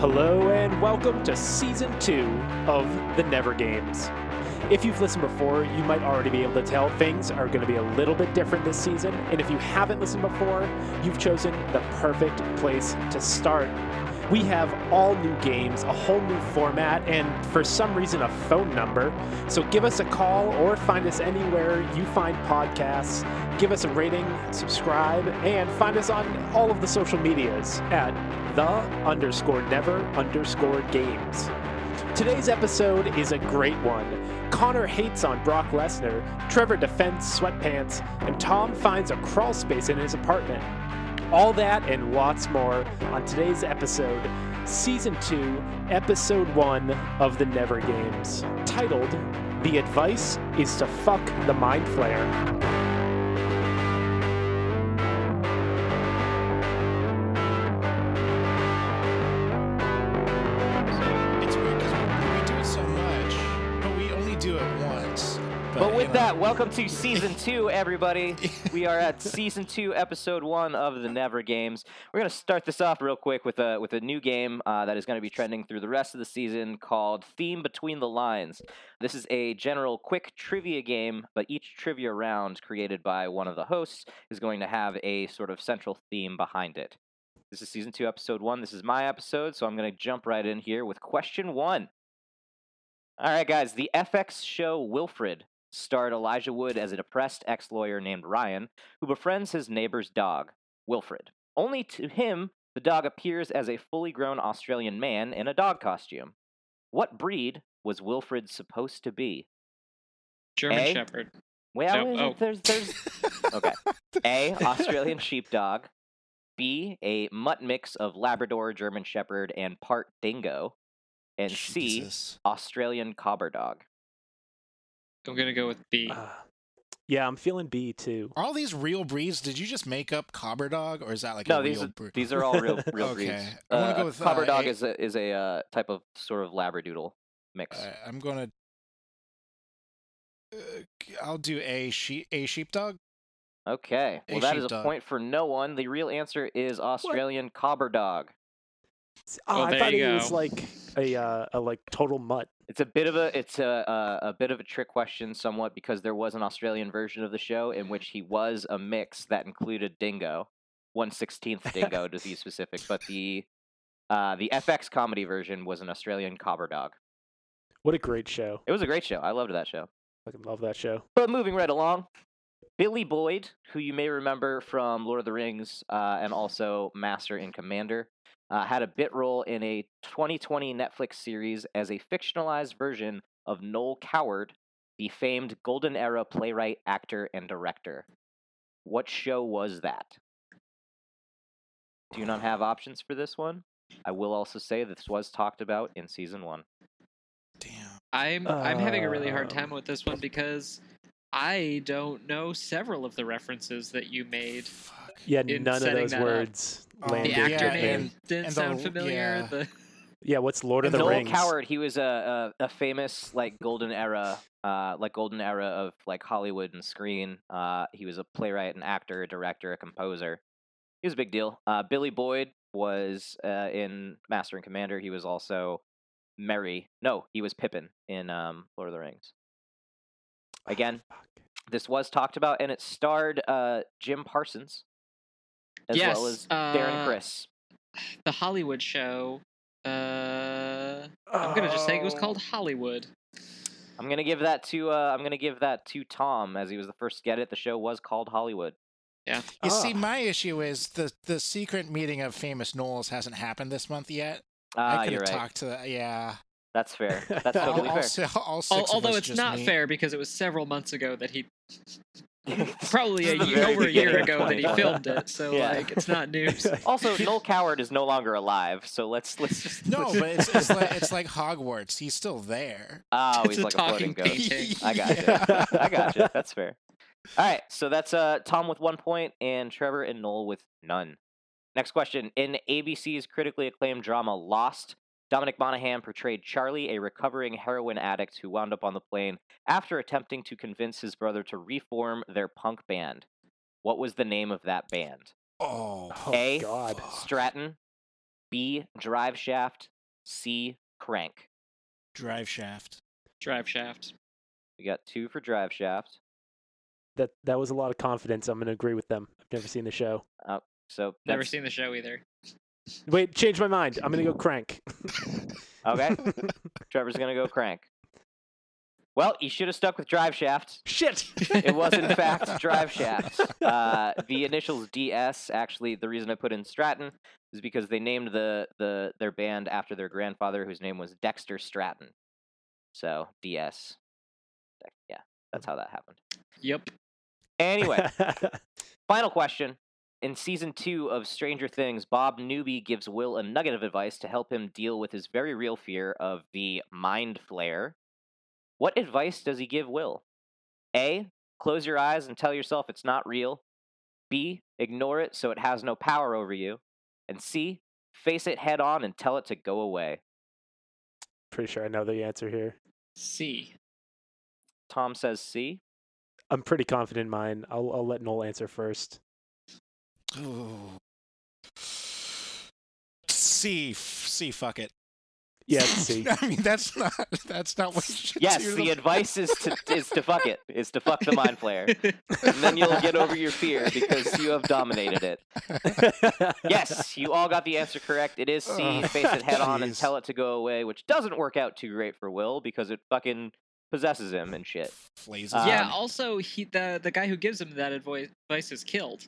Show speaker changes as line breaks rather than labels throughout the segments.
Hello and welcome to season two of the Never Games. If you've listened before, you might already be able to tell things are going to be a little bit different this season. And if you haven't listened before, you've chosen the perfect place to start. We have all new games, a whole new format, and for some reason, a phone number. So give us a call or find us anywhere you find podcasts. Give us a rating, subscribe, and find us on all of the social medias at the underscore never underscore games. Today's episode is a great one. Conor hates on Brock Lesnar, Trevor defends sweatpants, and Tom finds a crawl space in his apartment. All that and lots more on today's episode, Season 2, Episode 1 of the Never Games, titled The Advice is to Fuck the Mind Flayer.
But
with
you know,
that, welcome to season two, everybody. we are at season two, episode one of the Never Games. We're gonna start this off real quick with a with a new game uh, that is going to be trending through the rest of the season called Theme Between the Lines. This is a general quick trivia game, but each trivia round created by one of the hosts is going to have a sort of central theme behind it. This is season two, episode one. This is my episode, so I'm going to jump right in here with question one. All right, guys. The FX show Wilfred starred Elijah Wood as a depressed ex lawyer named Ryan who befriends his neighbor's dog, Wilfred. Only to him, the dog appears as a fully grown Australian man in a dog costume. What breed was Wilfred supposed to be?
German
A?
Shepherd.
Well,
No, oh.
there's, there's okay. A. Australian Sheepdog. B. A mutt mix of Labrador, German Shepherd, and part dingo. And C. Australian Cobber Dog.
I'm gonna go with B.
Uh, yeah, I'm feeling B too.
Are all these real breeds? Did you just make up Cobber Dog, or is that like
no,
a
these
real
are,
breed?
these are all real real
Okay.
breeds.
I wanna
Uh,
go with,
Cobber
uh,
Dog
A-
is a is a uh, type of sort of Labradoodle mix.
Uh, I'm gonna. Uh, I'll do a sheep a sheepdog.
okay,
a
well that is a point for no one. The real answer is Australian Cobber Dog.
S- Oh,
Oh,
I thought
he
it was like a, uh, a like total mutt.
It's a bit of a it's a, a a bit of a trick question somewhat because there was an Australian version of the show in which he was a mix that included dingo, one sixteenth dingo to be specific, but the uh, the FX comedy version was an Australian Cobber Dog.
What a great show.
It was a great show. I loved that show.
Fucking love that show.
But moving right along, Billy Boyd, who you may remember from Lord of the Rings uh, and also Master and Commander, uh, had a bit role in a 2020 Netflix series as a fictionalized version of Noel Coward, the famed Golden Era playwright, actor, and director. What show was that? Do you not have options for this one? I will also say this was talked about in season one.
Damn.
I'm I'm having a really hard
Um,
time with this one because I don't know several of the references that you made.
Fuck.
Yeah,
In
none of those words
Oh,
landed.
The actor
yeah,
name
and-
didn't
and
sound
l-
familiar.
yeah.
The
Yeah, what's Lord of the
Noel
Rings?
Coward, he was a, a a famous like golden era, uh, like golden era of like Hollywood and screen. Uh, he was a playwright, an actor, a director, a composer. He was a big deal. Uh, Billy Boyd was uh, in Master and Commander. He was also Merry. No, he was Pippin in um, Lord of the Rings. Again,
Fuck.
this was talked about, and it starred uh, Jim Parsons as well
Yes,
as Darren
uh,
Criss.
the Hollywood show. Uh, I'm gonna just say it was
Oh.
called Hollywood.
I'm gonna give that to uh, I'm gonna give that to Tom as he was the first to get it. The show was called Hollywood. Yeah.
You see,
Ah.
my issue is the the secret meeting of famous Knowles hasn't happened this month yet.
Ah,
I could have
right.
talked to the, yeah.
That's fair. That's totally
all,
fair.
si- all
Al-
six of
although
us
it's
just
not
meet.
fair because it was several months ago that he probably a
This is the
year, over a year ago that he filmed it. So
Yeah.
like it's not news.
also, Noel Coward is no longer alive, so let's let's just
No,
let's-
but it's, it's like it's like Hogwarts. He's still there.
oh,
It's
he's
a
like a
talking
floating ghost.
painting.
I gotcha. I gotcha. That's fair. All right, so that's uh Tom with one point and Trevor and Noel with none. Next question: In ABC's critically acclaimed drama Lost, Dominic Monaghan portrayed Charlie, a recovering heroin addict who wound up on the plane after attempting to convince his brother to reform their punk band. What was the name of that band?
Oh,
Oh
A.
God.
Stratton. B. Drive shaft. C. Crank.
Drive shaft.
Drive shaft.
We got two for drive shaft.
That that was a lot of confidence. I'm going to agree with them. I've never seen the show.
Oh, so
Never seen the show either.
Wait, change my mind. I'm going to go crank.
Okay, Trevor's gonna go crank. Well, you should have stuck with drive shaft.
Shit.
It was in fact drive shaft. Uh, the initials DS. Actually, the reason I put in Stratton is because they named the the their band after their grandfather, whose name was Dexter Stratton. So DS. Yeah, that's how that happened.
Yep.
Anyway, final question. In season two of Stranger Things, Bob Newby gives Will a nugget of advice to help him deal with his very real fear of the mind flayer. What advice does he give Will? A. Close your eyes and tell yourself it's not real. B. Ignore it so it has no power over you. And C. Face it head on and tell it to go away.
Pretty sure I know the answer here.
C.
Tom says C.
I'm pretty confident in mine. I'll I'll let Noel answer first.
Ooh. C. f- C. Fuck it.
Yeah, it's C.
I mean, that's not. That's not what. You should
Yes, the
them.
advice is to is to fuck it. Is to fuck the mind flayer. And then you'll get over your fear because you have dominated it. Yes, you all got the answer correct. It is C.
Oh,
Face it head on and tell it to go away, which doesn't work out too great for Will because it fucking possesses him and shit.
Flazes.
Um,
yeah. Also, he the the guy who gives him that advice advice is killed.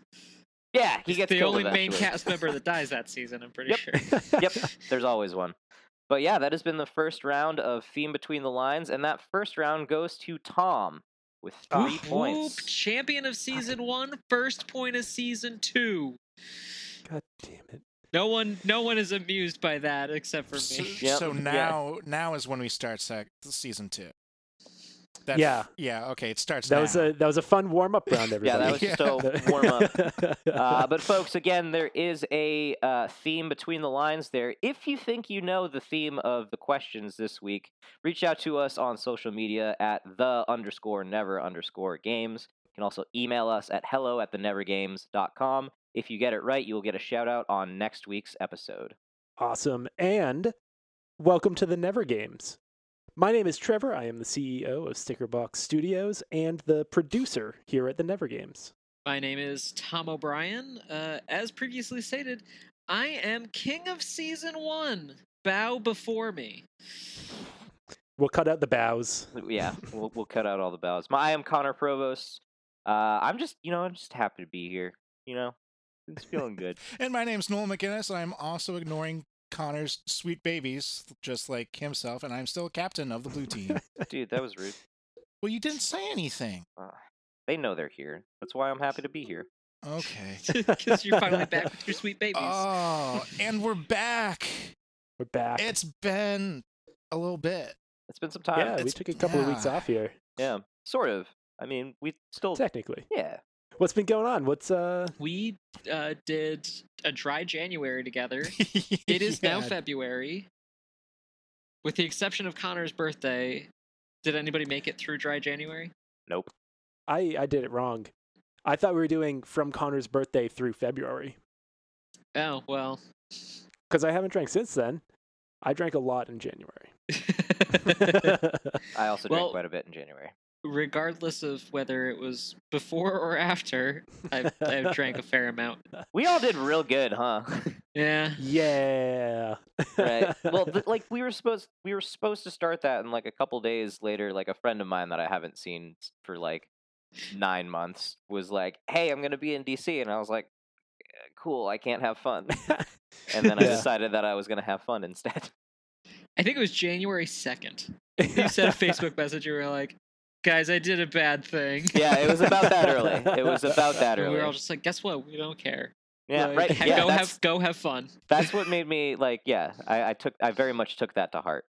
Yeah, he
He's
gets
the
killed
only main cast member that dies that season. I'm pretty
Yep.
sure.
Yep, there's always one. But yeah, that has been the first round of theme between the lines, and that first round goes to Tom with three
Whoop,
points.
whoop, champion of season one, first point of season two.
God damn it.
No one, no one is amused by that except for
So,
me.
Yep,
so
yeah.
now, now is when we start sec- season two. That,
Yeah.
Yeah. Okay. It starts.
That was a that was a fun warm up round, Everybody.
Yeah,
everybody.
that was just a warm up. Uh, but folks, again, there is a uh, theme between the lines there. If you think you know the theme of the questions this week, reach out to us on social media at the underscore never underscore games. You can also email us at hello at the nevergames.com. If you get it right, you will get a shout out on next week's episode.
awesome. And welcome to the Never Games. My name is Trevor. I am the CEO of Stickerbox Studios and the producer here at the Never Games.
My name is Tom O'Brien. Uh, as previously stated, I am king of season one. Bow before me.
We'll cut out the bows.
Yeah, we'll, we'll cut out all the bows. My, I am Conor Provost. Uh, I'm just, you know, I'm just happy to be here. You know, it's feeling good.
And my name's Noel McGinnis. I'm also ignoring Conor's sweet babies, just like himself, and I'm still captain of the blue team.
Dude, that was rude.
well, you didn't say anything.
Uh, they know they're here. That's why I'm happy to be here.
Okay.
Because you're finally back with your sweet babies.
Oh, and we're back.
We're back.
It's been a little bit.
It's been some time.
yeah, we took a couple of weeks off here.
Yeah, sort of. I mean, we still.
Technically.
Yeah.
What's been going on? What's uh
we uh, did a dry January together. It is now February. With the exception of Conor's birthday, did anybody make it through dry January?
Nope.
I I did it wrong. I thought we were doing from Conor's birthday through February
Oh, well.
because I haven't drank since then. I drank a lot in January.
I also
Well-
drank quite a bit in January.
Regardless of whether it was before or after, I've, I've drank a fair amount.
We all did real good, huh?
Yeah.
yeah.
right. Well, th- like we were supposed we were supposed to start that, and like a couple days later, like a friend of mine that I haven't seen for like nine months was like, "Hey, I'm gonna be in DC," and I was like, "Eh, "Cool, I can't have fun." And then I
Yeah.
decided that I was gonna have fun instead.
I think it was January 2nd. You sent a Facebook message. You were like, guys, I did a bad thing.
Yeah, it was about that early. It was about that
early. we were all just like, guess what? We don't care.
Yeah,
Like,
right. Yeah,
go have go have fun.
that's what made me like. Yeah, I, I took. I very much took that to heart.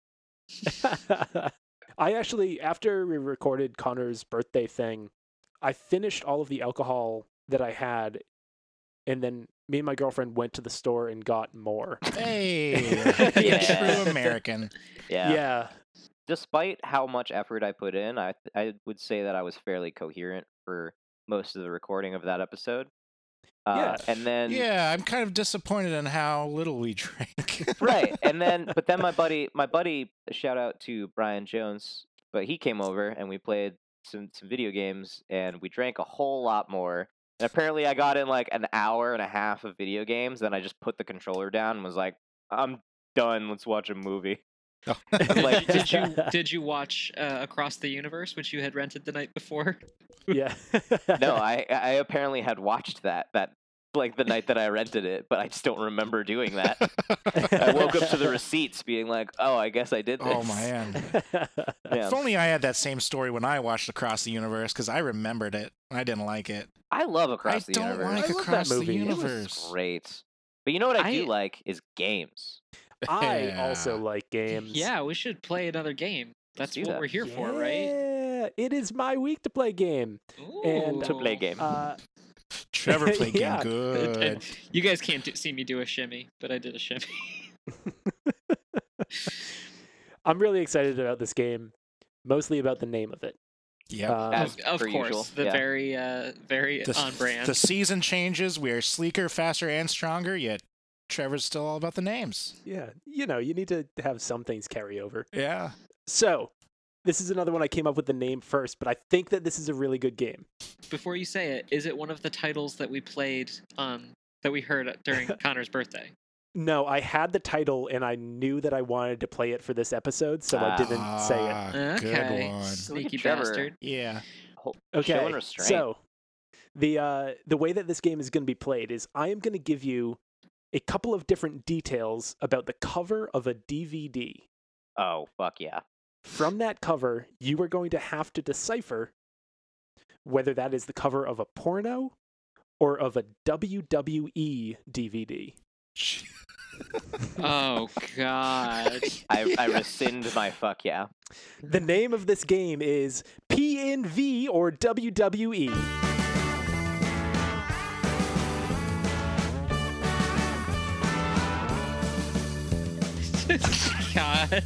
I actually, after we recorded Conor's birthday thing, I finished all of the alcohol that I had, and then me and my girlfriend went to the store and got more.
Hey,
Yeah.
true American.
Yeah.
yeah.
Despite how much effort I put in, I I would say that I was fairly coherent for most of the recording of that episode. Uh,
Yeah.
And then
Yeah, I'm kind of disappointed in how little we drank.
right, and then but then my buddy, my buddy, shout out to Brian Jones, but he came over and we played some some video games and we drank a whole lot more. And apparently, I got in like an hour and a half of video games. Then I just put the controller down and was like, "I'm done. Let's watch a movie." like-
did you did you watch uh, Across the Universe, which you had rented the night before?
yeah.
No, I I apparently had watched that that like the night that I rented it, but I just don't remember doing that. I woke up to the receipts being like, "Oh, I guess I did this."
oh man.
Yeah.
If only I had that same story when I watched Across the Universe because I remembered it and I didn't like it.
I love Across
I
the
don't
Universe.
like
I love that
Across the
movie. It was
Universe.
Great. But you know what I, do like is games.
I
Yeah.
also like games.
Yeah, we should play another game. That's what
that.
we're here for, right?
Yeah, it is my week to play game. And-
To play game.
Uh,
Trevor played
Yeah.
game
And-
good.
and you guys can't do, see me do a shimmy, but I did a shimmy.
I'm really excited about this game, mostly about the name of it.
Yeah,
Um,
of of course,
usual,
the
yeah.
very, uh, very
the,
on brand.
the season changes. We are sleeker, faster, and stronger. Yet Trevor's still all about the names.
yeah, you know, you need to have some things carry over.
Yeah.
So, this is another one I came up with the name first, but I think that this is a really good game.
Before you say it, is it one of the titles that we played um that we heard during Conor's birthday?
No, I had the title and I knew that I wanted to play it for this episode, so I didn't say it.
Ah,
okay,
Good one.
sneaky bastard.
Yeah.
Okay, so the uh, the way that this game is going to be played is I am going to give you a couple of different details about the cover of a DVD.
oh fuck yeah!
From that cover, you are going to have to decipher whether that is the cover of a porno or of a WWE DVD.
Oh God.
I, I rescind my fuck yeah.
The name of this game is PNV or. WWE.
God.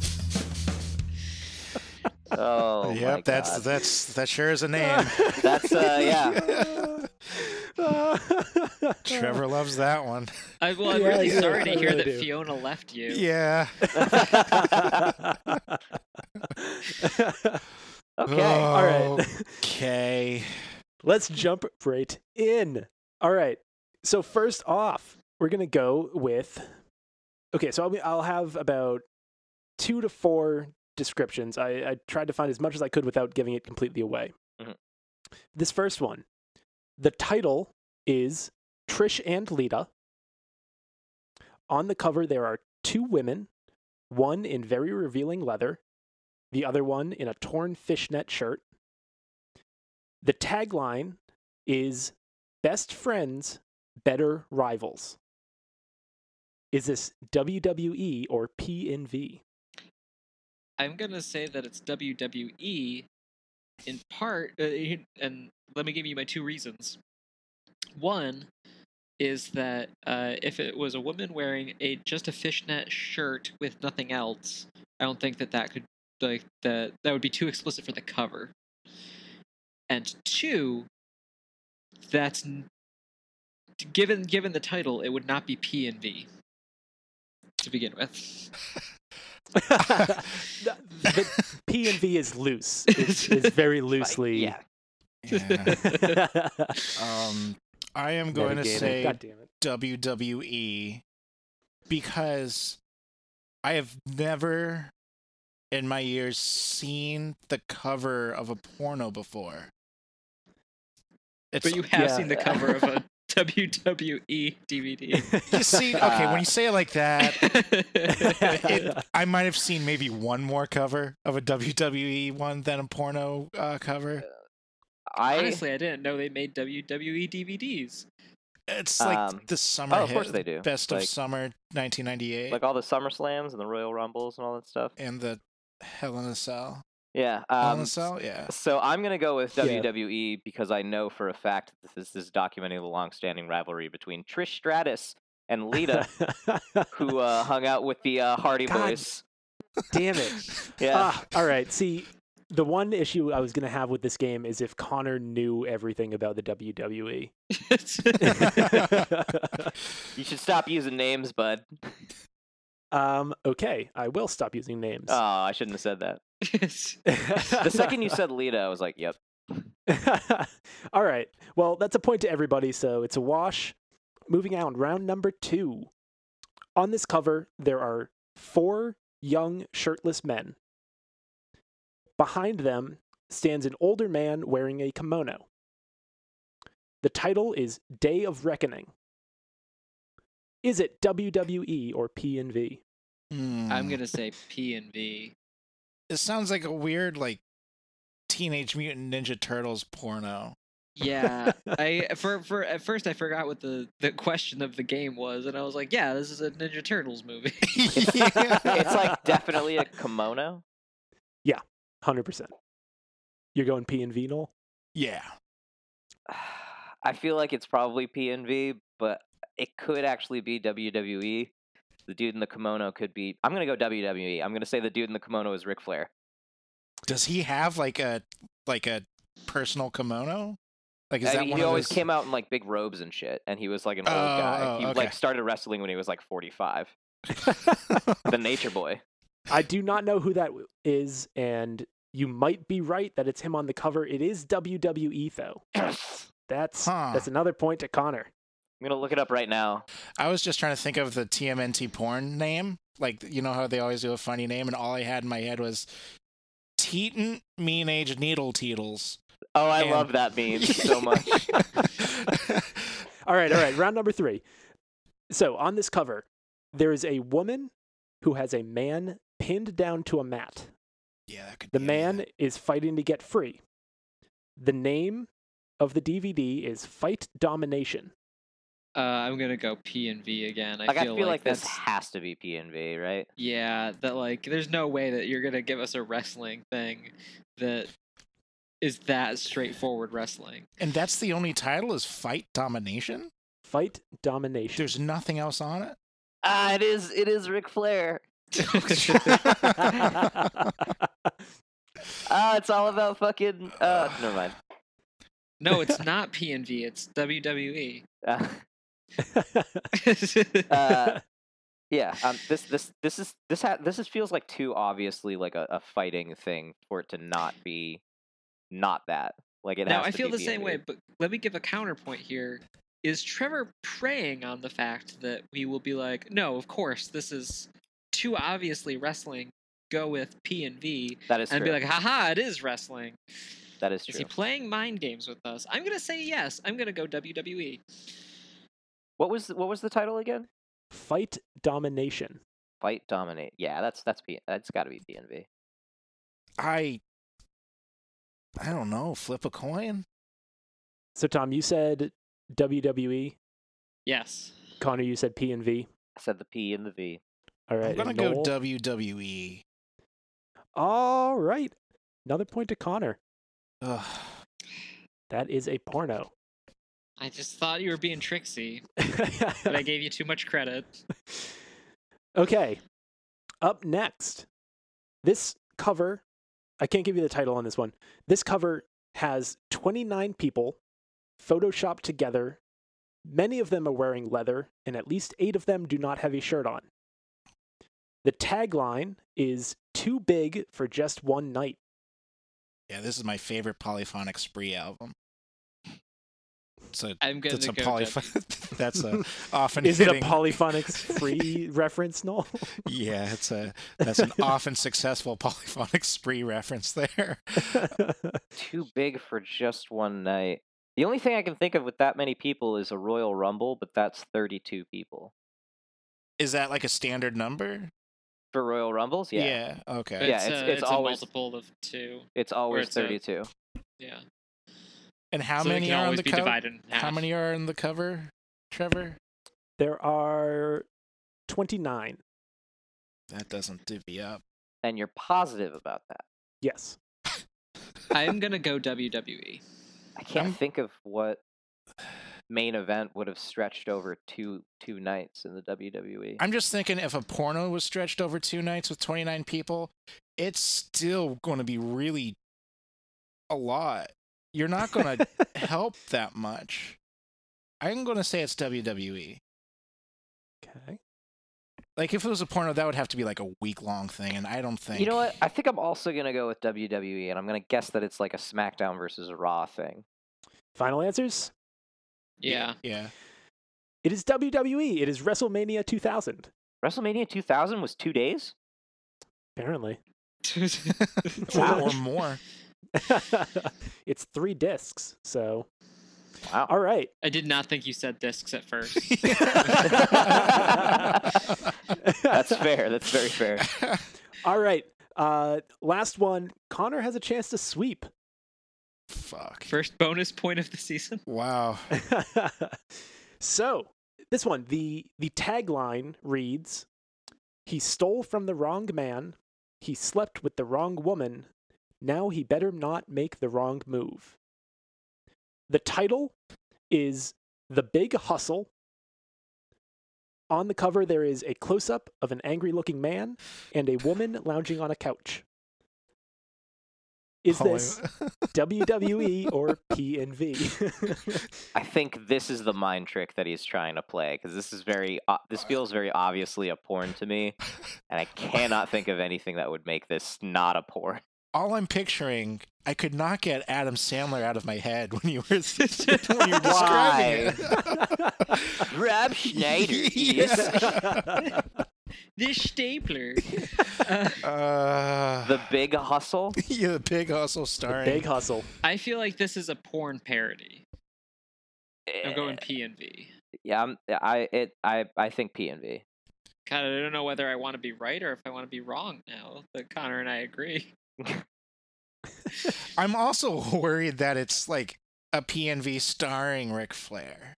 Oh
yep. That's
God.
that's that sure is a name.
that's uh yeah.
Trevor loves that one.
I, well, I'm
Yeah,
really
I do.
sorry to hear
really
that
do.
Fiona left you.
Yeah.
Okay.
All right.
Okay.
Let's jump right in. All right. So first off, we're gonna go with. Okay, so I'll, be, I'll have about two to four descriptions. I, I tried to find as much as I could without giving it completely away.
Mhm.
This first one, the title is Trish and Lita. On the cover, there are two women, one in very revealing leather, the other one in a torn fishnet shirt. The tagline is Best Friends, Better Rivals. Is this WWE or PNV?
I'm gonna say that it's WWE, in part, uh, and let me give you my two reasons. One is that uh, if it was a woman wearing a just a fishnet shirt with nothing else, I don't think that that could like that that would be too explicit for the cover. And two, that's given given the title, it would not be P and V to begin with.
the, the V is loose. It's, it's very loosely.
Yeah.
Yeah. Um, I am going to say
God damn it.
WWE because I have never in my years seen the cover of a porno before. It's
But you have
Yeah.
seen the cover of a WWE DVD.
you see okay when you say it like that it, I might have seen maybe one more cover of a WWE one than a porno uh, cover.
I
Honestly, I didn't know they made WWE DVDs.
It's like
Um,
the summer
oh, of
hit,
course they do.
best of summer 1998
like all the Summer Slams and the Royal Rumbles and all that stuff.
and the Hell in a Cell.
Yeah.
Hell in
Um,
a Cell, yeah.
So I'm gonna go with
Yeah.
WWE because I know for a fact that this is documenting the long-standing rivalry between Trish Stratus and Lita, who uh, hung out with the uh, Hardy
God.
Boys.
damn it.
Yeah.
Ah, all right. See, The one issue I was going to have with this game is if Conor knew everything about the. WWE.
You should stop using names, bud.
um, okay, I will stop using names.
Oh, I shouldn't have said that. The second you said Lita, I was like, "Yep."
All right. Well, that's a point to everybody, so it's a wash. Moving on, round number two. On this cover, there are four young shirtless men. Behind them stands an older man wearing a kimono. The title is Day of Reckoning. Is it WWE or P&V?
Hmm.
I'm gonna say P and V.
It sounds like a weird, like, Teenage Mutant Ninja Turtles porno.
Yeah, I for for at first I forgot what the the question of the game was, and I was like, yeah, this is a Ninja Turtles movie.
It's like definitely a kimono.
Yeah, 100%. You're going P&V, Noel?
yeah.
I feel like it's probably P and V, but it could actually be WWE. The dude in the kimono could be. I'm gonna go WWE. I'm gonna say the dude in the kimono is Ric Flair.
Does he have like a like a personal kimono? Like is
I
that
mean,
one
he
of
always
those-
came out in like big robes and shit, and he was like an old
Oh,
guy.
oh,
he
okay.
like started wrestling when he was like 45. The Nature Boy.
I do not know who that is, and you might be right that it's him on the cover. It is WWE, though. That's
Huh.
that's another point to Conor.
I'm gonna look it up right now.
I was just trying to think of the TMNT porn name. Like you know how they always do a funny name, and all I had in my head was Teton Mean Age Needle Teetles.
Oh, I
And-
love that meme so much.
All right, all right. round number three. So on this cover, there is a woman who has a man pinned down to a mat.
yeah, that could
The
be
man
anything.
is fighting to get free. The name of the DVD is Fight Domination.
Uh, I'm gonna go P and V again. I
like I
feel,
feel like, this has to be P and V, right?
yeah, that like there's no way that you're gonna give us a wrestling thing that is that straightforward wrestling.
And that's the only title is Fight Domination.
Fight Domination.
There's nothing else on it.
Ah, it is. It is Ric Flair. Ah, it's all about fucking. Uh, never mind.
no, it's not P and V. It's. WWE.
Uh, uh, yeah. Um. This. This. This is. This. Ha- this is feels like too obviously like a, a fighting thing for it to not be, not that. Like it.
now
has
I
to
feel
be
the same way, but let me give a counterpoint here. Is Trevor preying on the fact that we will be like, no, of course, this is too obviously wrestling. Go with P and V,
That is
and
true.
be like, haha, it is wrestling.
that is true.
Is he playing mind games with us? I'm gonna say yes. I'm gonna go. WWE.
What was what was the title again?
Fight Domination.
Fight dominate. Yeah, that's that's P. That's got to be PNV.
I I don't know. Flip a coin.
So Tom, you said WWE.
Yes.
Conor, you said P and V.
I said the P and the V.
All right.
I'm gonna go
Noel?
WWE.
All right. Another point to Conor.
Ugh.
That is a porno.
I just thought you were being tricksy, but I gave you too much credit.
okay. Up next, this cover, I can't give you the title on this one. This cover has 29 people photoshopped together. Many of them are wearing leather, and at least eight of them do not have a shirt on. The tagline is too big for just one night.
Yeah, this is my favorite Polyphonic Spree album. It's a
I'm gonna
that's a
go.
polyph- that's a often
Is it a
hitting-
polyphonic free reference, No.
yeah, it's a that's an often successful polyphonic spree reference there.
Too big for just one night. The only thing I can think of with that many people is a Royal Rumble, but that's 32 people.
Is that like a standard number?
For Royal Rumbles, yeah. Yeah.
okay.
Yeah,
it's,
it's-
a,
it's
it's
always-
a multiple of two.
It's always
it's a-
32.
Yeah.
And how
so
many are on the cover?
divided in half.
How many are on the cover, Trevor?
there are 29.
That doesn't divvy up.
And you're positive about that.
Yes.
I'm gonna go WWE.
I can't
I'm-
think of what main event would have stretched over two two nights in the. WWE.
I'm just thinking if a porno was stretched over two nights with 29 people, it's still going to be really a lot. You're not going to help that much. I'm going to say it's WWE.
Okay.
Like if it was a porno, that would have to be like a week long thing, and I don't think.
You know what? I think I'm also gonna go with WWE, and I'm gonna guess that it's like a SmackDown versus a Raw thing.
Final answers?
Yeah.
Yeah.
It is WWE. It is WrestleMania 2000.
WrestleMania 2000 was two days.
Apparently.
Or,
Wow.
or more.
it's three discs. So,
Wow.
all right.
I did not think you said discs at first.
That's fair. That's very fair.
All right. Uh, last one. Conor has a chance to sweep.
Fuck.
First bonus point of the season.
Wow.
so this one, the the tagline reads, "He stole from the wrong man. He slept with the wrong woman. Now he better not make the wrong move." The title is "The Big Hustle." On the cover, there is a close up of an angry looking man and a woman lounging on a couch. Is
Holy-
this WWE or PNV?
I think this is the mind trick that he's trying to play because this is very. Uh, this feels very obviously a porn to me, and I cannot think of anything that would make this not a porn.
All I'm picturing, I could not get Adam Sandler out of my head when you were when you were
Why?
describing it.
Rob Schneider is
Yeah.
This stapler. Uh,
Uh,
the big hustle.
yeah, the big hustle
The big hustle.
I feel like this is a porn parody. I'm going
Eh,
P and V.
Yeah, I'm, I it I I think P and V.
God, I don't know whether I want to be right or if I want to be wrong now that Conor and I agree.
I'm also worried that it's like a PNV starring Ric Flair.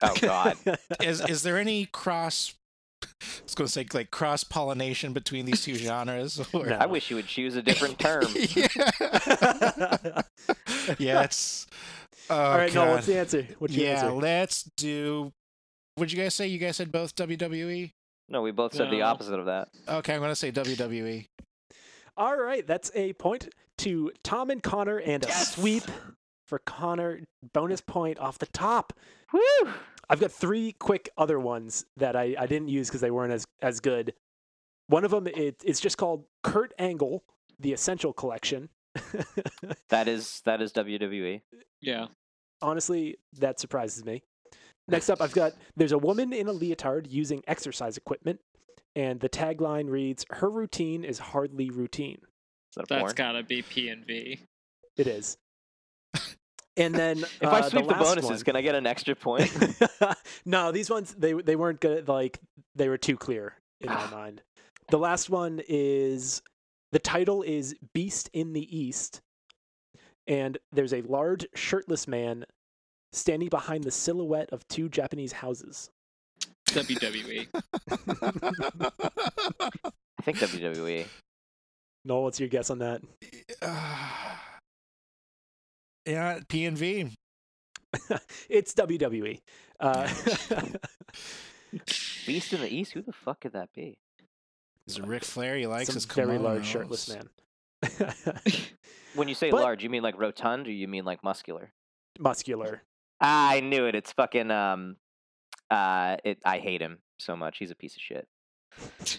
Oh God.
Is is there any cross? I was going to say like cross pollination between these two genres. Or...
No.
I wish you would choose a different term.
yeah. yeah, it's. Oh,
All right,
God.
no, what's the answer? What's your
yeah,
answer?
let's do. What'd you guys say? You guys said both WWE.
No, we both said the opposite of that.
Okay, I'm going to say. WWE.
All right, that's a point to Tom and Conor and a
Yes!
sweep for Conor. Bonus point off the top.
Woo!
I've got three quick other ones that I, I didn't use because they weren't as, as good. One of them it, it's just called Kurt Angle, the Essential Collection.
That is that is. WWE.
Yeah.
Honestly, that surprises me. Next up, I've got there's a woman in a leotard using exercise equipment, and the tagline reads, "Her routine is hardly routine."
Is that a
That's
porn?
gotta be P and V.
It is. And then
If
uh,
I sweep the,
last
bonuses,
one-
can I get an extra point?
no, these ones they they weren't good. Like they were too clear in my mind. The last one is the title is Beast in the East, and there's a large shirtless man standing behind the silhouette of two Japanese houses.
WWE.
I think. WWE.
Noel, what's your guess on that?
yeah, PNV.
it's WWE. Uh,
Beast in the East. Who the fuck could that be?
Is it Ric Flair? He likes
some
his
very large shirtless man.
When you say
But-
large, you mean like rotund, or you mean like muscular?
Muscular.
Ah, I knew it. It's fucking um, uh, it. I hate him so much. He's a piece of shit.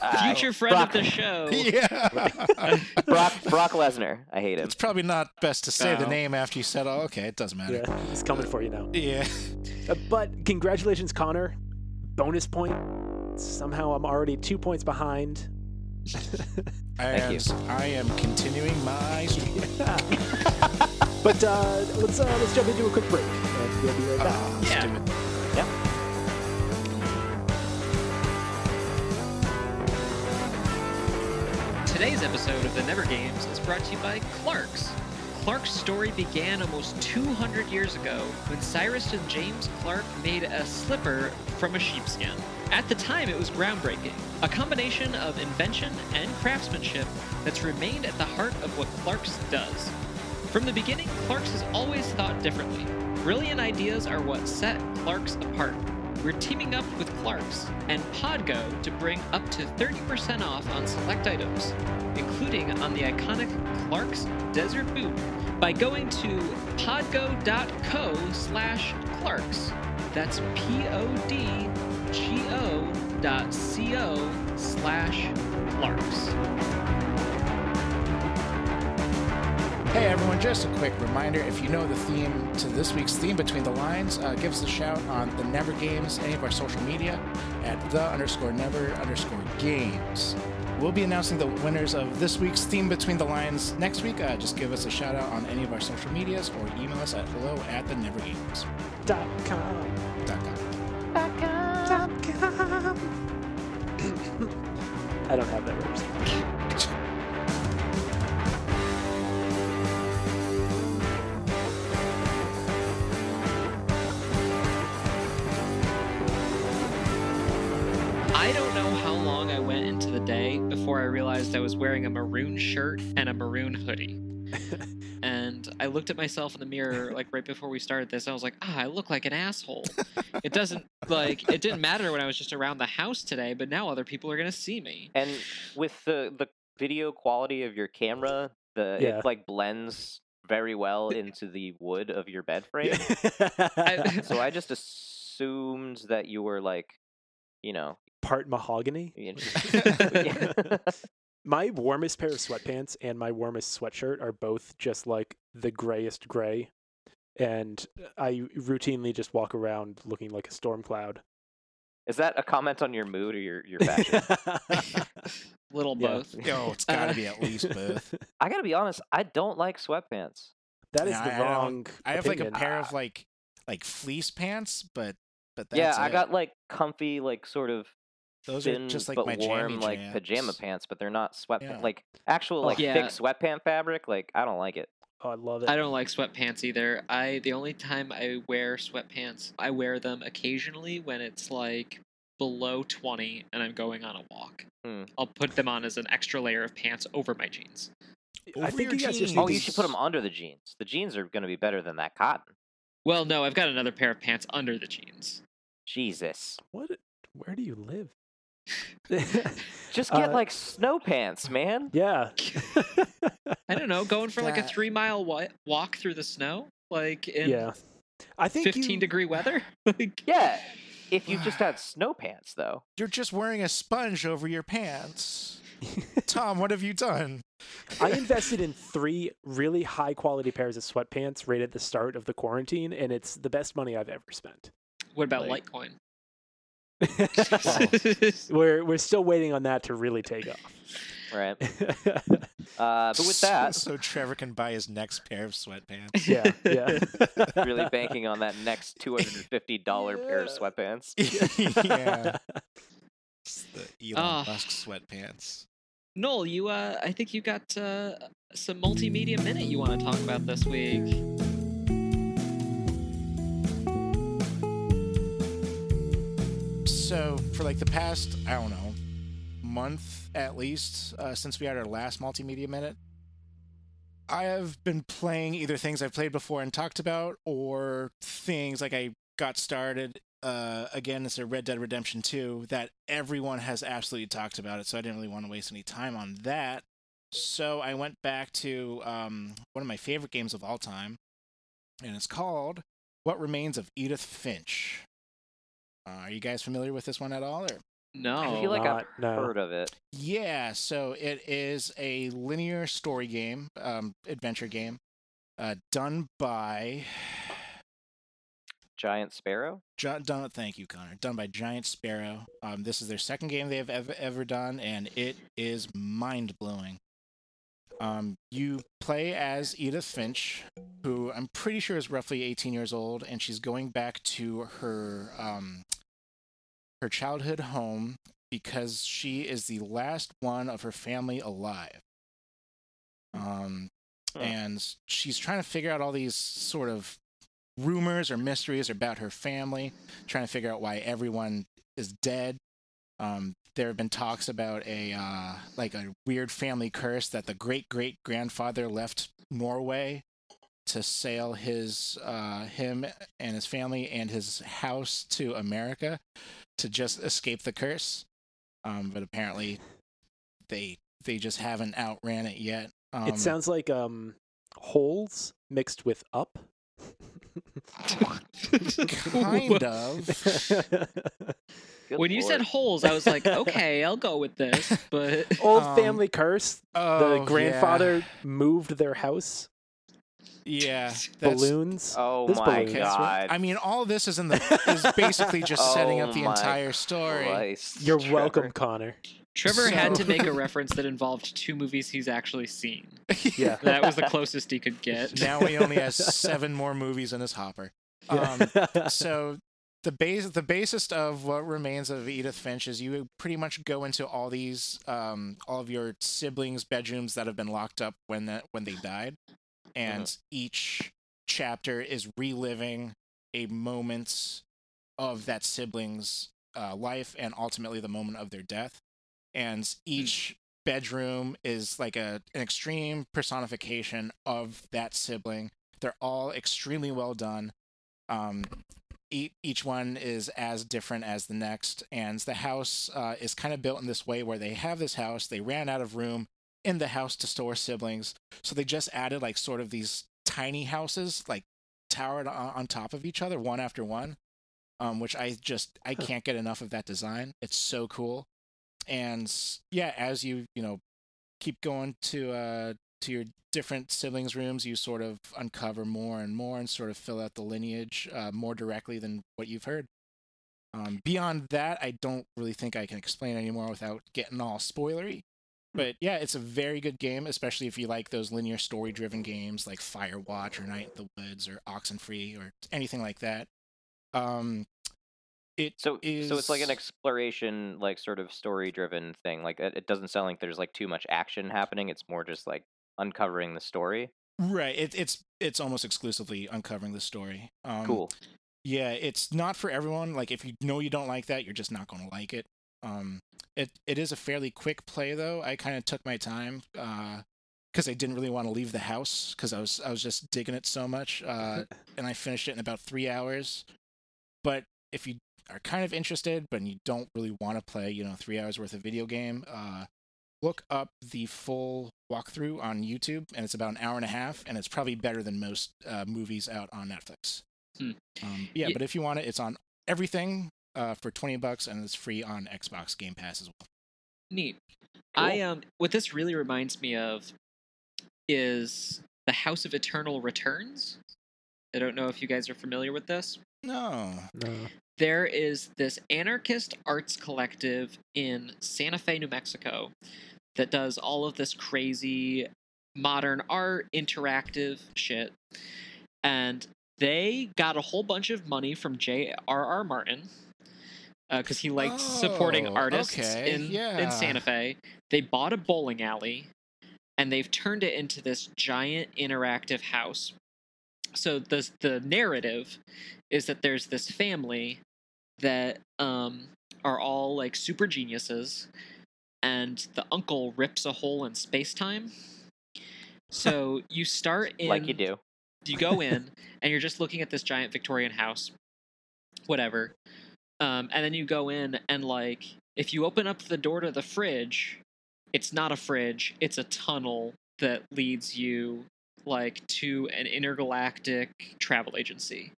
Uh,
Future friend
Brock,
of the show.
yeah.
Brock Brock Lesnar. I hate him.
it's probably not best to say the name after you said, "Oh, okay, it doesn't matter."
Yeah, he's coming for you now.
Yeah.
Uh, but congratulations, Conor. Bonus point. Somehow I'm already two points behind.
Thank you.
And I am continuing my streak.
but uh, let's uh, let's jump into a quick break, and we'll be right back.
Uh, let's
Yeah. Today's episode of the Never Games is brought to you by Clark's. Clark's story began almost 200 years ago when Cyrus and James Clark made a slipper from a sheepskin. At the time, it was groundbreaking, a combination of invention and craftsmanship that's remained at the heart of what Clark's does. From the beginning, Clark's has always thought differently. Brilliant ideas are what set Clark's apart. we're teaming up with Clark's and Podgo to bring up to 30% off on select items, including on the iconic Clark's Desert Boot, by going to podgo.co slash Clark's. That's P-O-D-G-O dot C-O slash Clark's.
Hey everyone, just a quick reminder if you know the theme to this week's theme Between the Lines, uh, give us a shout on the Never Games, any of our social media at the underscore never underscore games. We'll be announcing the winners of this week's theme Between the Lines next week. Uh, just give us a shout out on any of our social medias or email us at hello at the never games.
Dot com.
Dot com.
Dot com. I don't have that representation.
Realized I was wearing a maroon shirt and a maroon hoodie. and I looked at myself in the mirror like right before we started this. And I was like, ah, I look like an asshole. it doesn't like it didn't matter when I was just around the house today, but now other people are gonna see me.
And with the the video quality of your camera, the
Yeah.
it like blends very well into the wood of your bed frame.
I-
so I just assumed that you were like, you know,
Part mahogany.
you know, yeah.
My warmest pair of sweatpants and my warmest sweatshirt are both just like the grayest gray. And I routinely just walk around looking like a storm cloud.
Is that a comment on your mood or your your fashion?
Little
Yeah.
both.
Yo, it's got to be at least both.
I gotta be honest, I don't like sweatpants.
that is
Yeah,
the
I don't-
wrong.
I have like a
opinion.
pair of like like fleece pants, but but that's
yeah, I
it.
got like comfy, like sort of
those
thin
are just like
but
my
warm,
jammy
like pajama pants, but they're not sweatpants.
Yeah.
Like actual,
Oh.
like
Yeah.
thick sweatpant fabric. Like I don't like it.
Oh, I love it.
I don't like sweatpants either. I the only time I wear sweatpants, I wear them occasionally when it's like below 20 and I'm going on a walk.
Hmm.
I'll put them on as an extra layer of pants over my jeans.
I
Over
think
your
you guys just
jeans.
Oh, you should put them under the jeans. The jeans are gonna be better than that cotton.
Well, no, I've got another pair of pants under the jeans.
Jesus,
What? Where do you live?
just get
Uh,
like snow pants, man.
yeah.
I don't know, going for like a three mile wa- walk through the snow, like in
yeah. I think
15
you,
degree weather. like,
Yeah, if you just had snow pants though.
You're just wearing a sponge over your pants. Tom, what have you done?
I invested in three really high quality pairs of sweatpants right at the start of the quarantine, and it's the best money I've ever spent.
what about
Like-
Litecoin?
we're we're still waiting on that to really take off.
Right. Uh, but with that,
so, so Trevor can buy his next pair of sweatpants.
yeah, yeah.
really banking on that next two hundred and fifty dollar pair of sweatpants.
yeah, It's the Elon
Ah.
Musk sweatpants.
Noel, you uh, I think you got uh, some multimedia minute you want to talk about this week.
So for like the past, I don't know, month at least, uh, since we had our last multimedia minute, I have been playing either things I've played before and talked about, or things like I got started uh, again. It's a Red Dead Redemption 2 that everyone has absolutely talked about it, so I didn't really want to waste any time on that. So I went back to um, one of my favorite games of all time, and it's called What Remains of Edith Finch. Uh, are you guys familiar with this one at all? Or?
No,
I feel like I've
no.
heard of it.
Yeah, so it is a linear story game, um, adventure game, uh, done by
Giant Sparrow.
John. Done, thank you, Conor. Done by Giant Sparrow. Um, this is their second game they have ever ever done, and it is mind blowing. Um, you play as Edith Finch, who I'm pretty sure is roughly 18 years old, and she's going back to her um, her childhood home because she is the last one of her family alive. Um,
Huh.
and she's trying to figure out all these sort of rumors or mysteries about her family, trying to figure out why everyone is dead. Um, there have been talks about a uh, like a weird family curse that the great great grandfather left Norway to sail his uh, him and his family and his house to America to just escape the curse. Um, but apparently, they they just haven't outran it yet. Um,
it sounds like um, holes mixed with up.
kind of.
Good
when you said holes, I was like, okay, I'll go with this. But
Old
Um,
family curse.
Oh,
the grandfather moved their house.
Yeah, yeah
balloons.
Oh
There's
my
balloons, right?
god.
I mean, all this is in the is basically just setting up
Oh
the entire story.
Christ,
You're
Trevor.
welcome, Conor.
Trevor had to make a reference that involved two movies he's actually seen.
Yeah.
That was the closest he could get.
now he only has seven more movies in his hopper. Um, so the base the basis of what remains of Edith Finch is you pretty much go into all these um, all of your siblings' bedrooms that have been locked up when that when they died, and each chapter is reliving a moment of that sibling's uh, life and ultimately the moment of their death, and each bedroom is like a an extreme personification of that sibling. They're all extremely well done. Um, each, each one is as different as the next, and the house uh, is kind of built in this way where they have this house, they ran out of room in the house to store siblings, so they just added like sort of these tiny houses, like towered on, on top of each other, one after one. Um, which I just I can't get enough of that design. It's so cool, and yeah, as you you know keep going to uh to your different siblings' rooms, you sort of uncover more and more and sort of fill out the lineage uh, more directly than what you've heard. Um, beyond that, I don't really think I can explain anymore without getting all spoilery. But yeah, it's a very good game, especially if you like those linear story driven games like Firewatch or Night in the Woods or Oxenfree or anything like that. Um, it
So, is... so it's like an exploration, like sort of story-driven thing. Like it, it doesn't sound like there's like too much action happening. It's more just like uncovering the story.
right. It, it's it's almost exclusively uncovering the story. Um,
Cool.
Yeah, it's not for everyone. Like if you know you don't like that, you're just not going to like it. Um, it it is a fairly quick play though. I kind of took my time because I didn't really want to leave the house because I was I was just digging it so much, uh, and I finished it in about three hours. But if you are kind of interested, but you don't really want to play, you know, three hours worth of video game, uh, look up the full walkthrough on YouTube, and it's about an hour and a half, and it's probably better than most uh, movies out on Netflix.
Hmm.
Um, yeah,
Ye-
but if you want it, it's on everything uh, for twenty bucks, and it's free on Xbox Game Pass as well.
Neat.
Cool.
I um what this really reminds me of is the House of Eternal Returns. I don't know if you guys are familiar with this.
No,
No.
There is this anarchist arts collective in Santa Fe, New Mexico that does all of this crazy modern art interactive shit. And they got a whole bunch of money from J.R.R. Martin because he liked supporting
Oh,
artists
okay,
in,
yeah.
in Santa Fe. They bought a bowling alley and they've turned it into this giant interactive house. So the the narrative is that there's this family that um are all like super geniuses and the uncle rips a hole in space-time. So you start in
like you do.
you go in and you're just looking at this giant Victorian house, whatever. Um, and then you go in and like if you open up the door to the fridge, it's not a fridge; it's a tunnel that leads you like to an intergalactic travel agency.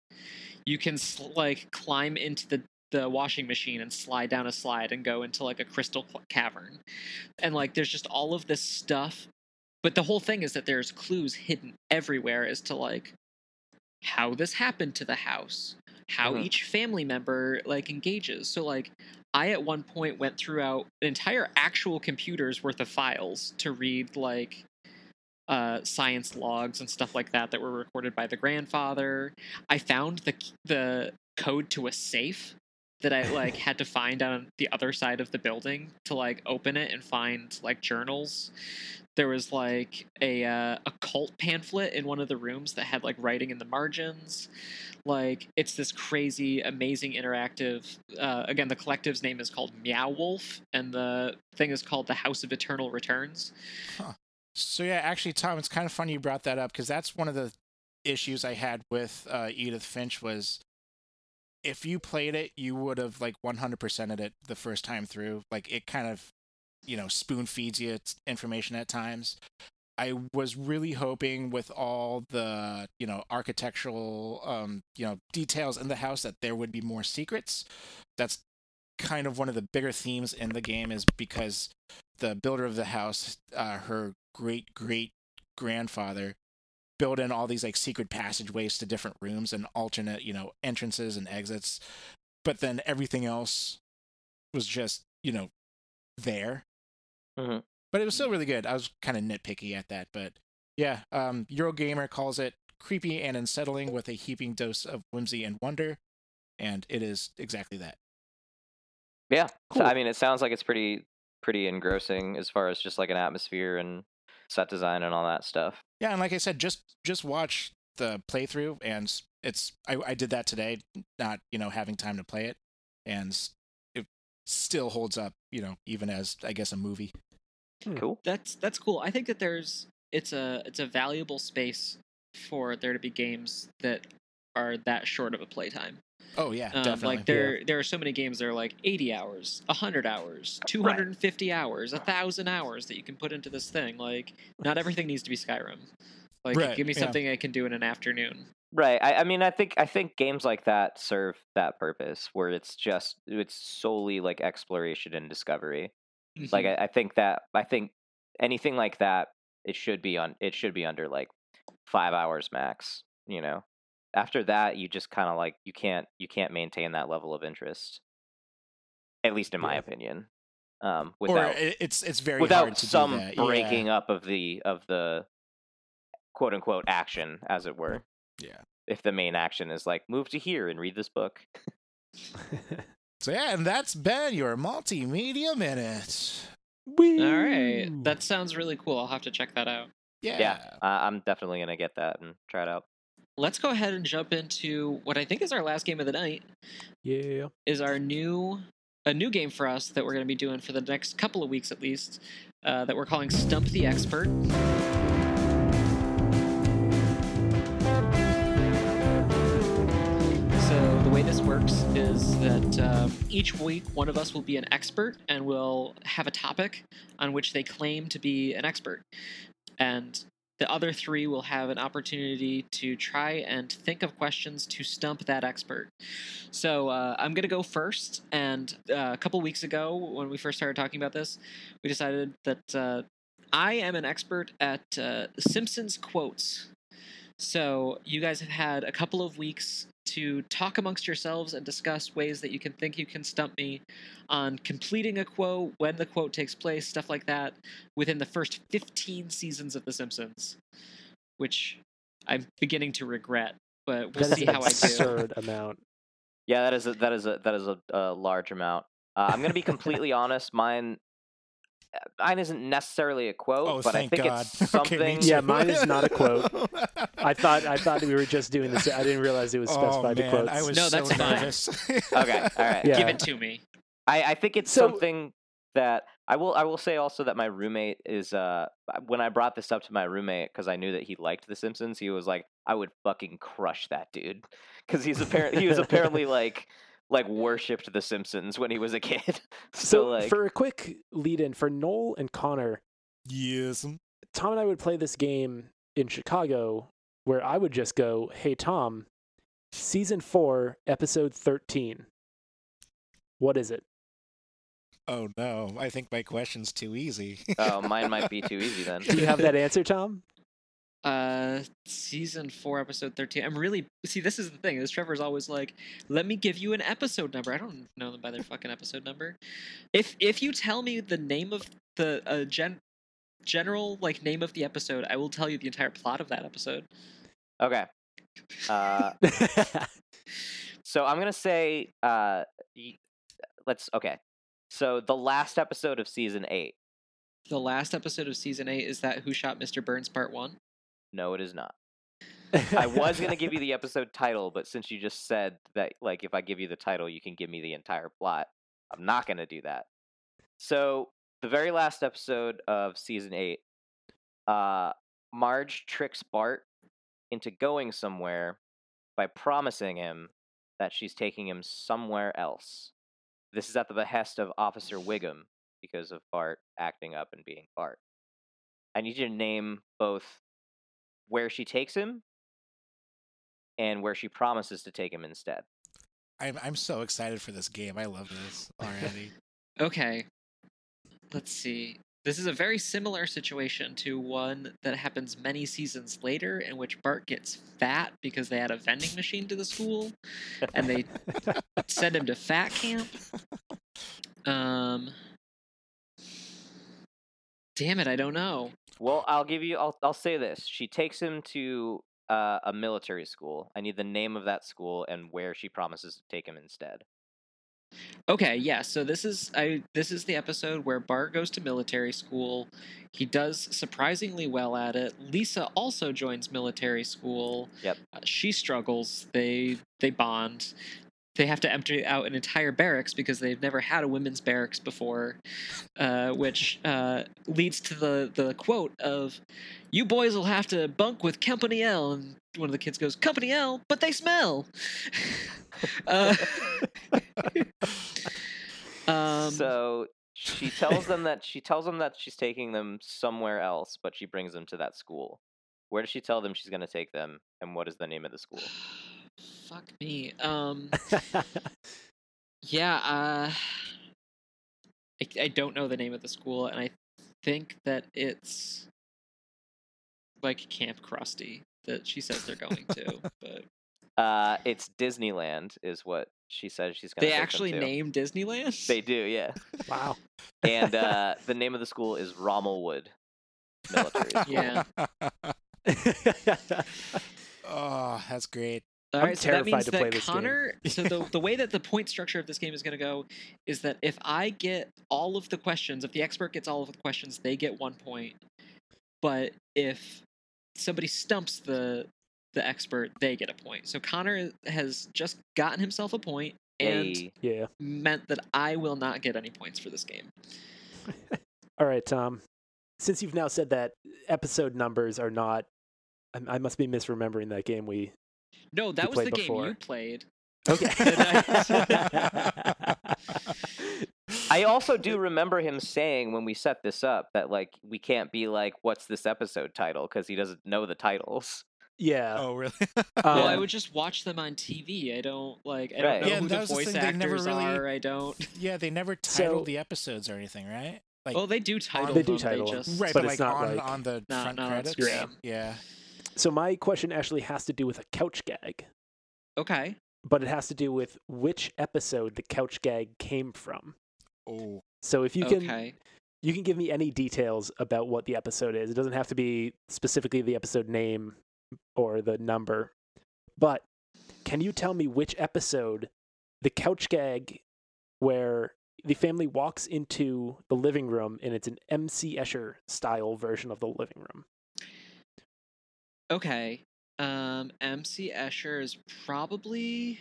You can like climb into the the washing machine and slide down a slide and go into like a crystal cavern. And like there's just all of this stuff but the whole thing is that there's clues hidden everywhere as to like how this happened to the house how
Mhm.
each family member like engages. So like i at one point went throughout an entire actual computer's worth of files to read like uh, science logs and stuff like that that were recorded by the grandfather. I found the the code to a safe that i like had to find on the other side of the building to like open it and find like journals there was like a uh, a cult pamphlet in one of the rooms that had like writing in the margins. Like it's this crazy amazing interactive uh, again the collective's name is called meow wolf and the thing is called the house of eternal returns.
So yeah, actually, Tom, it's kind of funny you brought that up because that's one of the issues I had with uh, Edith Finch was if you played it, you would have like 100%ed it the first time through. Like it kind of, you know, spoon feeds you information at times. I was really hoping with all the, you know, architectural, um, you know, details in the house that there would be more secrets. That's kind of one of the bigger themes in the game is because the builder of the house, uh, her great great grandfather, built in all these like secret passageways to different rooms and alternate, you know, entrances and exits. But then everything else was just, you know, there.
Mhm.
But it was still really good. I was kind of nitpicky at that, but yeah, um, Eurogamer calls it creepy and unsettling with a heaping dose of whimsy and wonder, and it is exactly that.
Yeah. So,
Cool.
I mean, it sounds like it's pretty pretty engrossing as far as just like an atmosphere and set design and all that stuff.
Yeah, and like I said, just just watch the playthrough, and it's I, I did that today, not you know having time to play it, and it still holds up, you know, even as I guess a movie.
Hmm.
Cool.
That's that's cool. I think that there's it's a it's a valuable space for there to be games that are that short of a playtime.
Oh yeah,
Um,
definitely.
like there there are so many games that are like 80 hours, 100 hours, 250 hours, a thousand hours that you can put into this thing. Like not everything needs to be Skyrim. Like
Right,
give me
yeah.
something I can do in an afternoon.
Right. I, I mean, I think I think games like that serve that purpose, where it's just it's solely like exploration and discovery. Like
Mm-hmm.
I, I think that I think anything like that, it should be on it should be under like five hours max. You know, after that, you just kind of like you can't you can't maintain that level of interest. At least in my
Yeah.
opinion. Um, without
it, it's it's very
without
hard to
some
do that. yeah.
breaking up of the of the quote unquote action, as it were.
Yeah.
If the main action is like move to here and read this book.
So yeah, and that's been your multimedia minute.
Whee!
All right. That sounds really cool. I'll have to check that out.
Yeah.
Yeah, uh, I'm definitely gonna get that and try it out.
Let's go ahead and jump into what I think is our last game of the night.
yeah.
Is our new a new game for us that we're going to be doing for the next couple of weeks at least. Uh, that we're calling Stump the Expert. Works is that um, each week one of us will be an expert and will have a topic on which they claim to be an expert, and the other three will have an opportunity to try and think of questions to stump that expert. So uh, I'm gonna go first, and uh, a couple weeks ago when we first started talking about this, we decided that uh, I am an expert at uh, Simpsons quotes. So you guys have had a couple of weeks to talk amongst yourselves and discuss ways that you can think you can stump me on completing a quote, when the quote takes place, stuff like that, within the first 15 seasons of The Simpsons, which I'm beginning to regret, but we'll
That is
see
an
how I do.
absurd amount.
Yeah, that is a, that is a that is a, a large amount. Uh, I'm gonna be completely honest. Mine, mine isn't necessarily a quote,
Oh,
but I think
God.
it's something.
too.
Yeah, mine is not a quote. I thought I thought we were just doing this. I didn't realize it was
oh
specified
man,
to quotes.
I was
No,
so
that's fine.
okay, all right.
Yeah.
Give it to me.
I, I think it's
So-
something that I will I will say also that my roommate is uh when I brought this up to my roommate because I knew that he liked The Simpsons he was like I would fucking crush that dude because he's apparently he was apparently like like worshipped The Simpsons when he was a kid so,
So
like
for a quick lead in for Noel and Conor,
yes.
Tom and I would play this game in Chicago where I would just go, "Hey Tom, season 4, episode 13. What is it?"
Oh no, I think my question's too easy.
oh mine might be too easy then
Do you have that answer, Tom?
Uh, season four, episode thirteen. I'm really see. This is the thing. Is Trevor's always like, "Let me give you an episode number." I don't know them by their fucking episode number. If if you tell me the name of the uh, gen general like name of the episode, I will tell you the entire plot of that episode.
okay uh so I'm gonna say uh let's okay so the last episode of season eight
The last episode of season eight is that Who Shot Mr. Burns Part One.
No it is not. I was gonna give you the episode title, but since you just said that, like, if I give you the title, you can give me the entire plot, I'm not gonna do that. So the very last episode of season eight, uh, Marge tricks Bart into going somewhere by promising him that she's taking him somewhere else. This is at the behest of Officer Wiggum because of Bart acting up and being Bart. I need you to name both where she takes him and where she promises to take him instead.
I'm I'm so excited for this game. I love this already.
Okay. Let's see. This is a very similar situation to one that happens many seasons later, in which Bart gets fat because they add a vending machine to the school, and they send him to fat camp. Um. Damn it! I don't know.
Well, I'll give you. I'll I'll say this. She takes him to uh, a military school. I need the name of that school and where she promises to take him instead.
Okay, yeah. So this is I this is the episode where Bart goes to military school. He does surprisingly well at it. Lisa also joins military school.
Yep.
Uh, she struggles. They they bond. They have to empty out an entire barracks because they've never had a women's barracks before, uh, which uh, leads to the the quote of, "You boys will have to bunk with Company L." And one of the kids goes, "Company L, but they smell." uh, um,
so she tells them that she tells them that she's taking them somewhere else, but she brings them to that school. Where does she tell them she's going to take them, and what is the name of the school?
fuck me. Um, yeah. Uh, I, I don't know the name of the school, and I think that it's like Camp Krusty that she says they're going to, but
Uh, it's Disneyland, is what she says she's going to.
they actually
them
name Disneyland.
They do, yeah.
wow.
And uh, the name of the school is Rommelwood Military. School.
Yeah.
oh, that's great.
All
I'm
right, so that
terrified
means
to
that
play this game.
Conor. So the the way that the point structure of this game is going to go is that if I get all of the questions, if the expert gets all of the questions, they get one point. But if somebody stumps the the expert, they get a point. So Conor has just gotten himself a point and
Hey,
yeah.
meant that I will not get any points for this game.
All right, Tom. Since you've now said that episode numbers are not, I must be misremembering that game we.
No, that was
played
the game you played.
Okay.
I also do remember him saying when we set this up that like we can't be like, "What's this episode title?" because he doesn't know the titles.
yeah.
Oh, really?
well, I
Um,
would just watch them on TV. I don't like. I
Right.
don't know
Yeah,
who the
was the
voice
never
actors
really-
are. I don't.
yeah, they never titled
So-
the episodes or anything, right? Like,
Well, they do title
They do title
They
'em.
just
right,
but
but,
it's
like
not
on
like-
on the
No,
front
no,
credits.
Yeah.
yeah.
So my question actually has to do with a couch gag,
Okay.
but it has to do with which episode the couch gag came from.
Oh,
So if you can
okay.
you can give me any details about what the episode is. It doesn't have to be specifically the episode name or the number. But can you tell me which episode the couch gag where the family walks into the living room and it's an MC Escher style version of the living room?
Okay. Um, MC Escher is probably.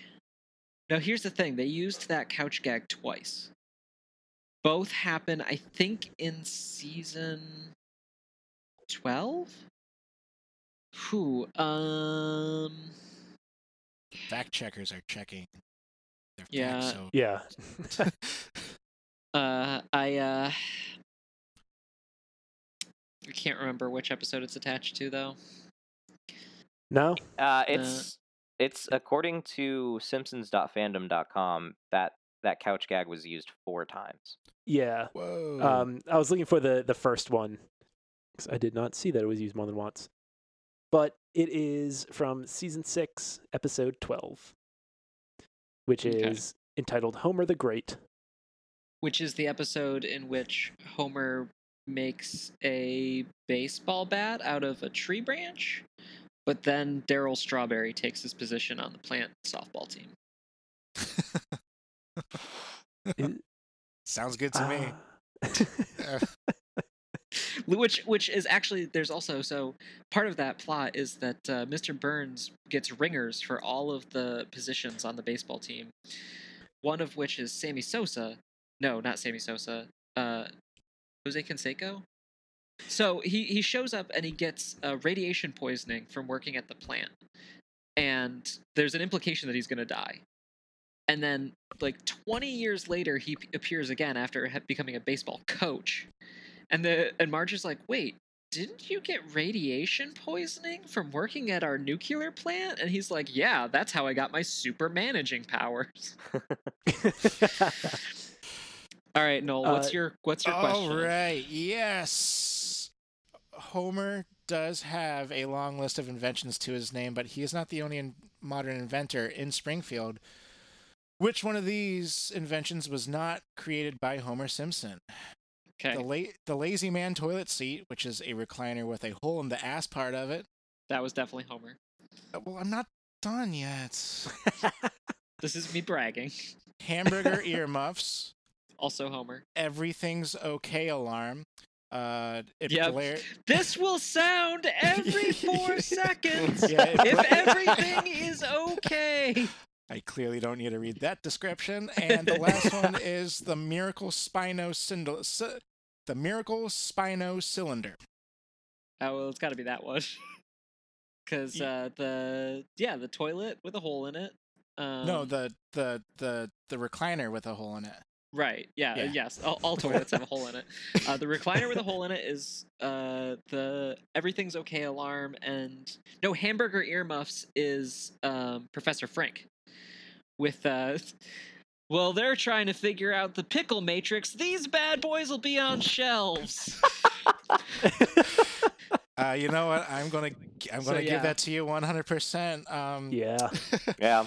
Now, here's the thing they used that couch gag twice. Both happen, I think, in season 12? Who? Um.
fact checkers are checking. Their
Yeah.
Facts, so.
Yeah.
Uh, I, uh. I can't remember which episode it's attached to, though.
No?
Uh, it's it's according to Simpsons.fandom.com that that couch gag was used four times.
Yeah.
Whoa.
Um, I was looking for the the first one 'cause I did not see that it was used more than once. But it is from season six, episode twelve, which
Okay.
is entitled "Homer the Great."
which is the episode in which Homer makes a baseball bat out of a tree branch, but then Darryl Strawberry takes his position on the plant softball team.
Is-
Sounds good to me.
Ah.
Which, which is actually there's also so part of that plot is that uh, Mr. Burns gets ringers for all of the positions on the baseball team. One of which is Sammy Sosa. No, not Sammy Sosa. Uh, Jose Canseco. So he he shows up and he gets uh, radiation poisoning from working at the plant, and there's an implication that he's going to die. And then, like 20 years later, he p- appears again after ha- becoming a baseball coach, and the and Marge is like, "Wait, didn't you get radiation poisoning from working at our nuclear plant?" And he's like, "Yeah, that's how I got my super managing powers." All right, Noel, what's
Uh,
your what's your
All
question?
All right, Yes. Homer does have a long list of inventions to his name, but he is not the only in- modern inventor in Springfield. Which one of these inventions was not created by Homer Simpson?
Okay,
The, la- the Lazy Man toilet seat, which is a recliner with a hole in the ass part of it.
that was definitely Homer.
Uh, Well, I'm not done yet.
This is me bragging.
Hamburger earmuffs.
Also Homer.
Everything's okay alarm. Uh,
Yep.
blare-
This will sound every four seconds.
Yeah, it
If everything is okay.
I clearly don't need to read that description. And the last one is the Miracle Spino Cylinder. The Miracle Spino Cylinder.
Oh well, it's got to be that one. Because uh, the yeah the toilet with a hole in it. Um,
no, the the the the recliner with a hole in it.
Right yeah,
Yeah.
yes all, all toilets have a hole in it. Uh, the recliner with a hole in it is uh, the everything's okay alarm and no hamburger earmuffs is um, Professor Frink with uh, well they're trying to figure out the pickle matrix. These bad boys will be on shelves.
Uh, you know what? I'm gonna I'm gonna
yeah.
give that to you 100%. Um,
yeah.
Yeah.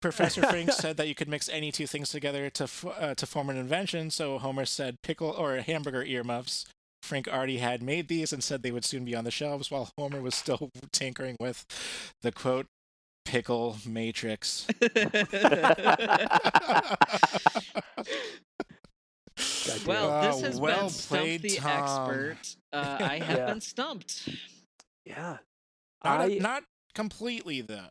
Professor Frink said that you could mix any two things together to f- uh, to form an invention. So Homer said pickle or hamburger earmuffs. Frink already had made these and said they would soon be on the shelves, while Homer was still tinkering with the quote pickle matrix.
God
well, this
Uh,
has
well
been Stump the
Tom.
Expert. Uh, I have
Yeah.
been stumped.
yeah.
not,
I
not completely though.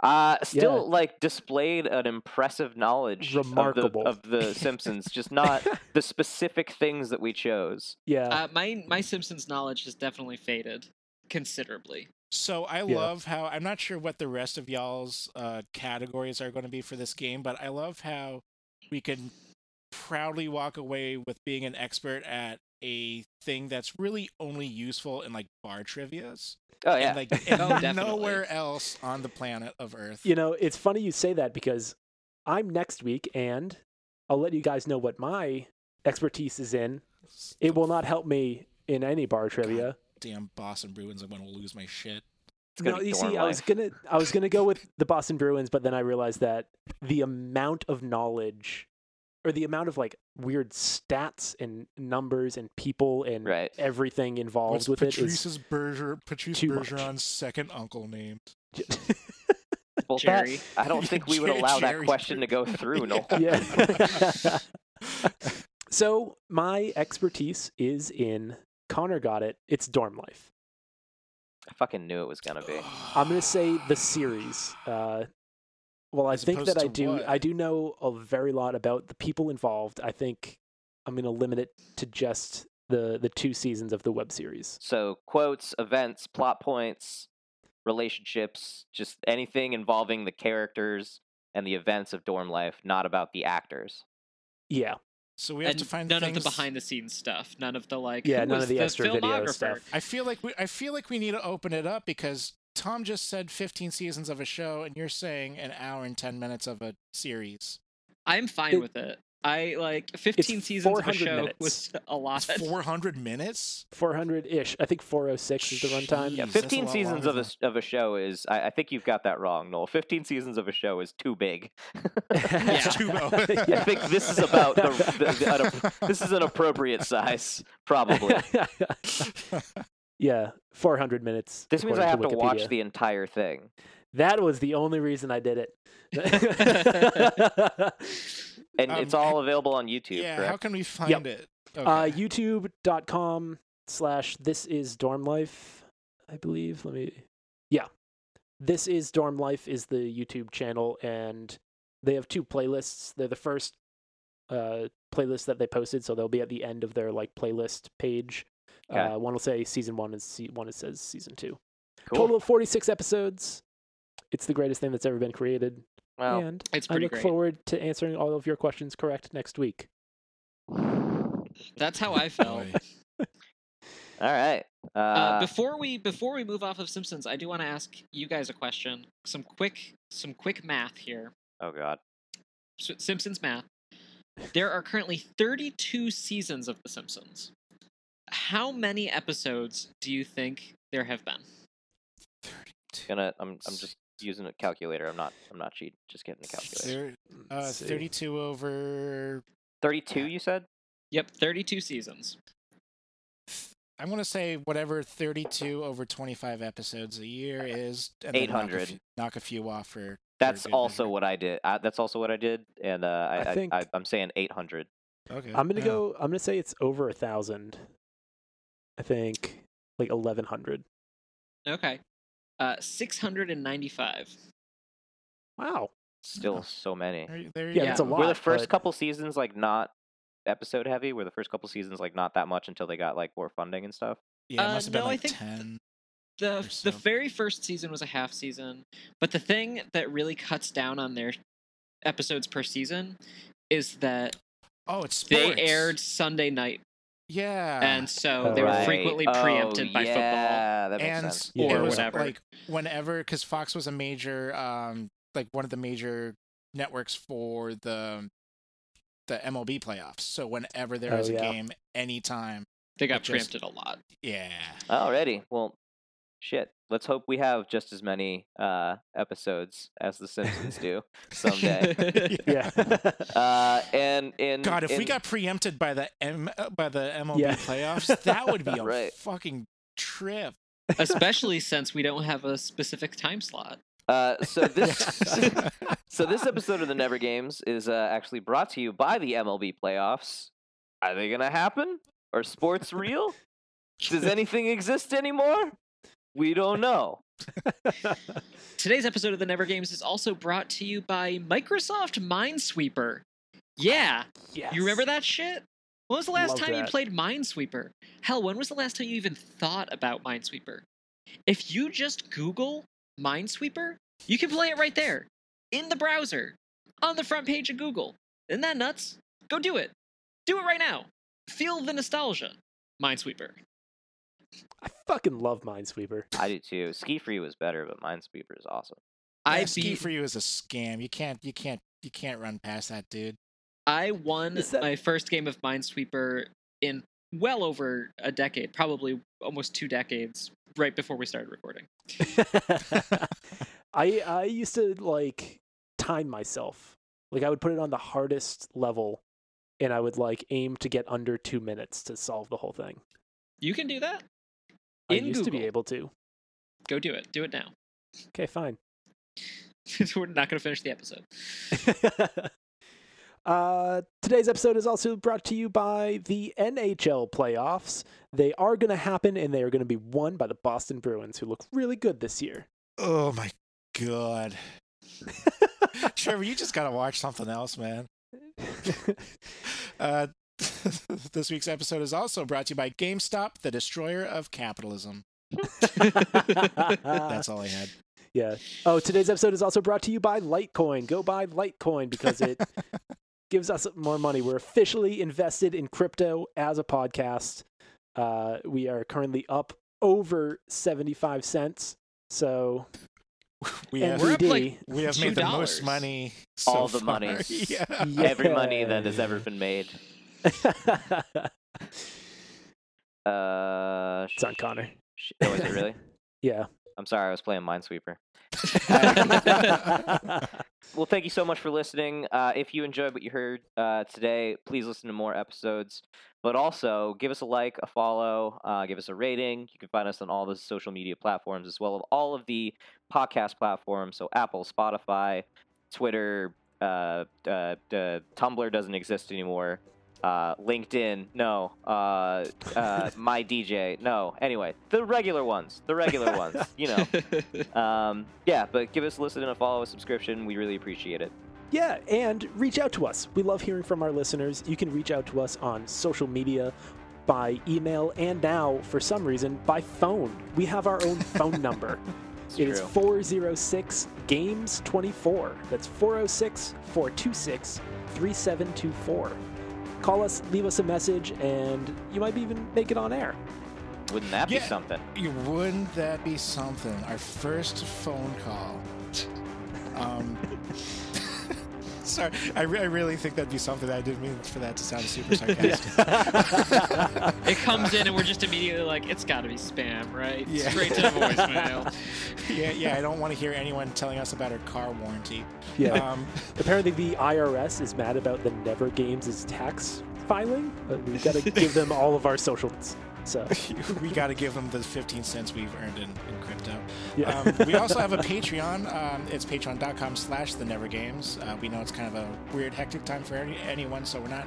Uh, still
Yeah.
like displayed an impressive knowledge of the-
Remarkable.
of the, Simpsons, just not the specific things that we chose.
yeah.
Uh, my my Simpsons knowledge has definitely faded considerably.
So I
Yeah.
love how I'm not sure what the rest of y'all's uh, categories are going to be for this game, but I love how we can proudly walk away with being an expert at a thing that's really only useful in like bar trivia's
Oh yeah,
and like and
Oh,
nowhere else on the planet of Earth.
You know, it's funny you say that because I'm next week and I'll let you guys know what my expertise is in. It will not help me in any bar trivia.
Damn Boston Bruins! I'm going to lose my shit.
No, you
dorm
see, I was gonna I was gonna go with the Boston Bruins, but then I realized that the amount of knowledge or the amount of like weird stats and numbers and people and
Right.
everything involved
What's
with it is
Patrice's Berger, Patrice
too much.
Bergeron's second uncle named?
Well, that-
Jerry.
I don't think we would
Jer-
allow that
Jerry
question to go through. No.
yeah. so my expertise is in Conor got it. It's dorm life.
I fucking knew it was gonna be.
I'm gonna say the series. Uh, well, I
As
think that I do.
what?
I do know a very lot about the people involved. I think I'm gonna limit it to just the the two seasons of the web series.
So quotes, events, plot points, relationships, just anything involving the characters and the events of dorm life, not about the actors.
Yeah,
So we have
and
to find
none
things...
of the behind the scenes stuff. None of the like.
Yeah, none of the extra video stuff.
I feel like we I feel like we need to open it up because Tom just said 15 seasons of a show and you're saying an hour and 10 minutes of a series.
I'm fine
It-
with it. I like 15 seasons of a
400
show
minutes.
was a lot.
It's 400 minutes?
400 ish. I think 406 is the runtime.
Yeah,
Jeez, that's a
15 seasons of a, of a show is, I, I think you've got that wrong, Noel. 15 seasons of a show is too big.
It's too low.
I think this is about the, the, the an- this is an appropriate size, probably.
Yeah, 400 minutes.
This means I have
according
to watch the entire thing.
That was the only reason I did it.
And
Um,
it's all available on YouTube,
yeah,
correct?
how can we find it? Okay.
uh, YouTube.com slash this is dorm life, I believe. Let me, yeah. This is dorm life is the YouTube channel, and they have two playlists. They're the first uh, playlist that they posted, so they'll be at the end of their like playlist page.
Okay.
Uh, one will say season one, and se- one it says season two.
Cool.
Total of 46 episodes. It's the greatest thing that's ever been created.
Well,
and
It's
I look
great.
forward to answering all of your questions correct next week.
That's how I felt.
All right. Uh,
Uh, before we before we move off of Simpsons, I do want to ask you guys a question. Some quick some quick math here.
oh God.
S- Simpsons math. There are currently 32 seasons of The Simpsons. How many episodes do you think there have been?
Gonna. I'm. I'm just using a calculator. I'm not. I'm not cheating. Just getting a calculator.
There, uh, 32 over.
Thirty-two. You said.
Yep, 32 seasons.
I'm gonna say whatever 32 over 25 episodes a year is. and then knock a
800.
few- Knock a few off for. for
That's
good
also
measure.
what I did. Uh, that's also what I did, and uh, I,
I
I,
think-
I, I'm saying 800.
Okay.
I'm gonna
yeah.
go. I'm gonna say it's over a thousand. I think like 1100.
Okay. Uh, 695.
Wow.
Still
Oh.
so many.
There, you- there you
Yeah,
go.
that's a lot.
Were the first
but-
couple seasons like not episode heavy? Were the first couple seasons like not that much until they got like more funding and stuff?
Yeah, it
Uh,
must have been
no, I think
10.
The
or
the very first season was a half season, but the thing that really cuts down on their episodes per season is that
Oh, it's
they aired Sunday night,
Yeah.
and so
Oh,
they were
right.
frequently
Oh,
preempted by football.
Yeah, that makes
and
sense.
Yeah.
it
or
was,
whatever.
Like whenever, because Fox was a major, um, like one of the major networks for the the MLB playoffs. So whenever there
Oh,
was a
yeah.
game, anytime,
They got
It just-
preempted a lot.
yeah.
Already. Well, shit. Let's hope we have just as many uh, episodes as The Simpsons do someday.
Yeah.
uh, and in
God, if we got preempted by the M uh, by the MLB
Yeah.
playoffs, that would be a
Right.
fucking trip.
Especially since we don't have a specific time slot.
uh, so this so this episode of the Never Games is uh, actually brought to you by the MLB playoffs. Are they gonna happen? Are sports real? Does anything exist anymore? We don't know.
Today's episode of the Never Games is also brought to you by Microsoft Minesweeper. Yeah,
yes.
you remember that shit? When was the last
Love
time you played Minesweeper? Hell, when was the last time you even thought about Minesweeper? If you just Google Minesweeper, you can play it right there, in the browser, on the front page of Google. Isn't that nuts? Go do it. Do it right now. Feel the nostalgia. Minesweeper.
I fucking love Minesweeper.
I do too. Ski Free was better, but Minesweeper is awesome.
I
Yeah, ski
beat
for you is a scam. You can't you can't you can't run past that dude.
I won
that-
my first game of Minesweeper in well over a decade, probably almost two decades, right before we started recording.
I I used to like time myself. Like I would put it on the hardest level and I would like aim to get under 2 minutes to solve the whole thing.
You can do that.
I
In
used to be able to.
Go do it. Do it now.
Okay, fine.
We're not going to finish the episode.
uh, today's episode is also brought to you by the NHL playoffs. They are going to happen and they are going to be won by the Boston Bruins, who look really good this year.
Oh my god. Trevor, you just gotta watch something else, man. Uh, this week's episode is also brought to you by GameStop, the destroyer of capitalism. That's all I had.
Yeah. Oh, today's episode is also brought to you by Litecoin. Go buy Litecoin because it gives us more money. We're officially invested in crypto as a podcast. Uh, we are currently up over 75 cents. So,
We have,
We're up, like,
we have made the most money. So
All the
far.
money.
Yeah.
Every money that has ever been made. Uh,
it's on Conor.
sh- oh, is it really?
Yeah.
I'm sorry, I was playing Minesweeper. Well, thank you so much for listening. Uh, if you enjoyed what you heard uh, today, please listen to more episodes. But also, give us a like, a follow, uh, give us a rating. You can find us on all the social media platforms as well as all of the podcast platforms. So Apple, Spotify, Twitter, uh, uh, uh, Tumblr doesn't exist anymore. Uh, LinkedIn, no. Uh, uh, my DJ, no. Anyway, the regular ones, the regular ones, you know. Um, yeah, but give us a listen and a follow, a subscription. We really appreciate it.
Yeah, and reach out to us. We love hearing from our listeners. You can reach out to us on social media by email, and now, for some reason, by phone. We have our own phone number.
It's
It is
true.
406 Games 24. That's 406 426 3724. Call us, leave us a message, and you might even make it on air.
Wouldn't that be
Yeah.
something?
You- Wouldn't that be something? Our first phone call. Um, sorry, I, re- I really think that'd be something. That I didn't mean for that to sound super sarcastic.
It comes in and we're just immediately like, it's got to be spam, right?
Yeah.
Straight to voicemail.
yeah, yeah. I don't want to hear anyone telling us about our car warranty.
Yeah.
Um,
Apparently, the IRS is mad about the Never Games' tax filing. We've got to give them all of our socials. So,
we got to give them the 15 cents we've earned in, in crypto.
yeah.
Um, we also have a Patreon. Um, it's patreon.com slash the never games. Uh, we know it's kind of a weird, hectic time for any, anyone, so we're not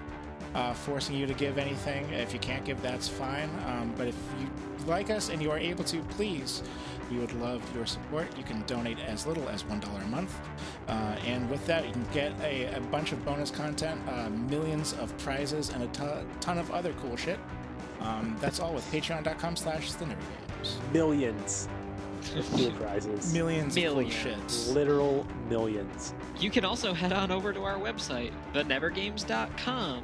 uh, forcing you to give anything. If you can't give, that's fine. Um, but if you like us and you are able to, please, we would love your support. You can donate as little as $1 a month. Uh, and with that, you can get a, a bunch of bonus content, uh, millions of prizes, and a ton, ton of other cool shit. Um, that's all with patreon.com slash the never games.
millions of cool prizes.
Millions, of
Millions.
cool shits.
Literal millions.
You can also head on over to our website, thenevergames.com.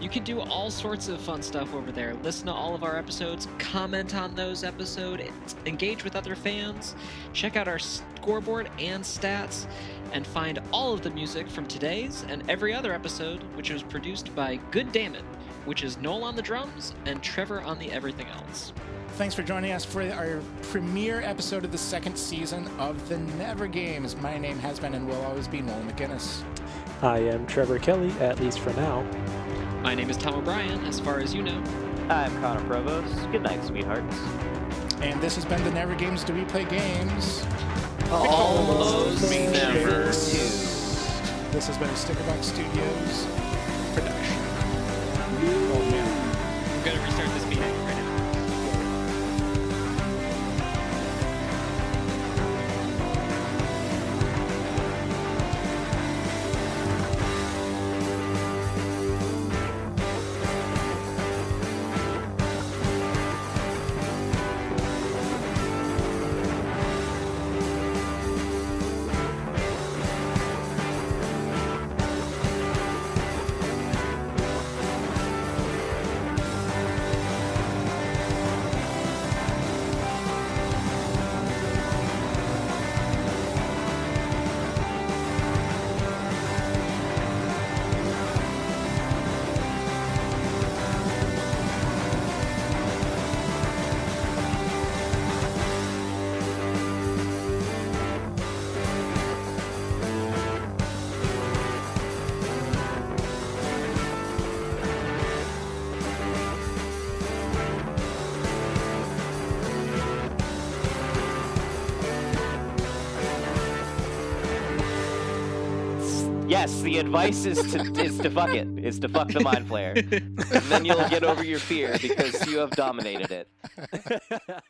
You can do all sorts of fun stuff over there. Listen to all of our episodes, comment on those episodes, engage with other fans, check out our scoreboard and stats, and find all of the music from today's and every other episode, which was produced by Good Dammit, which is Noel on the drums and Trevor on the everything else.
Thanks for joining us for our premiere episode of the second season of the Never Games. My name has been and will always be Noel McGinnis.
I am Trevor Kelly, at least for now.
My name is Tom O'Brien, as far as you know.
I'm Conor Provost. Good night, sweethearts.
And this has been the Never Games Do We Play Games.
Almost
never
Two.
This has been a Stickerbox Studios
to restart this meeting
the advice is to is to fuck it. Is to fuck the mind flayer. and then you'll get over your fear because you have dominated it.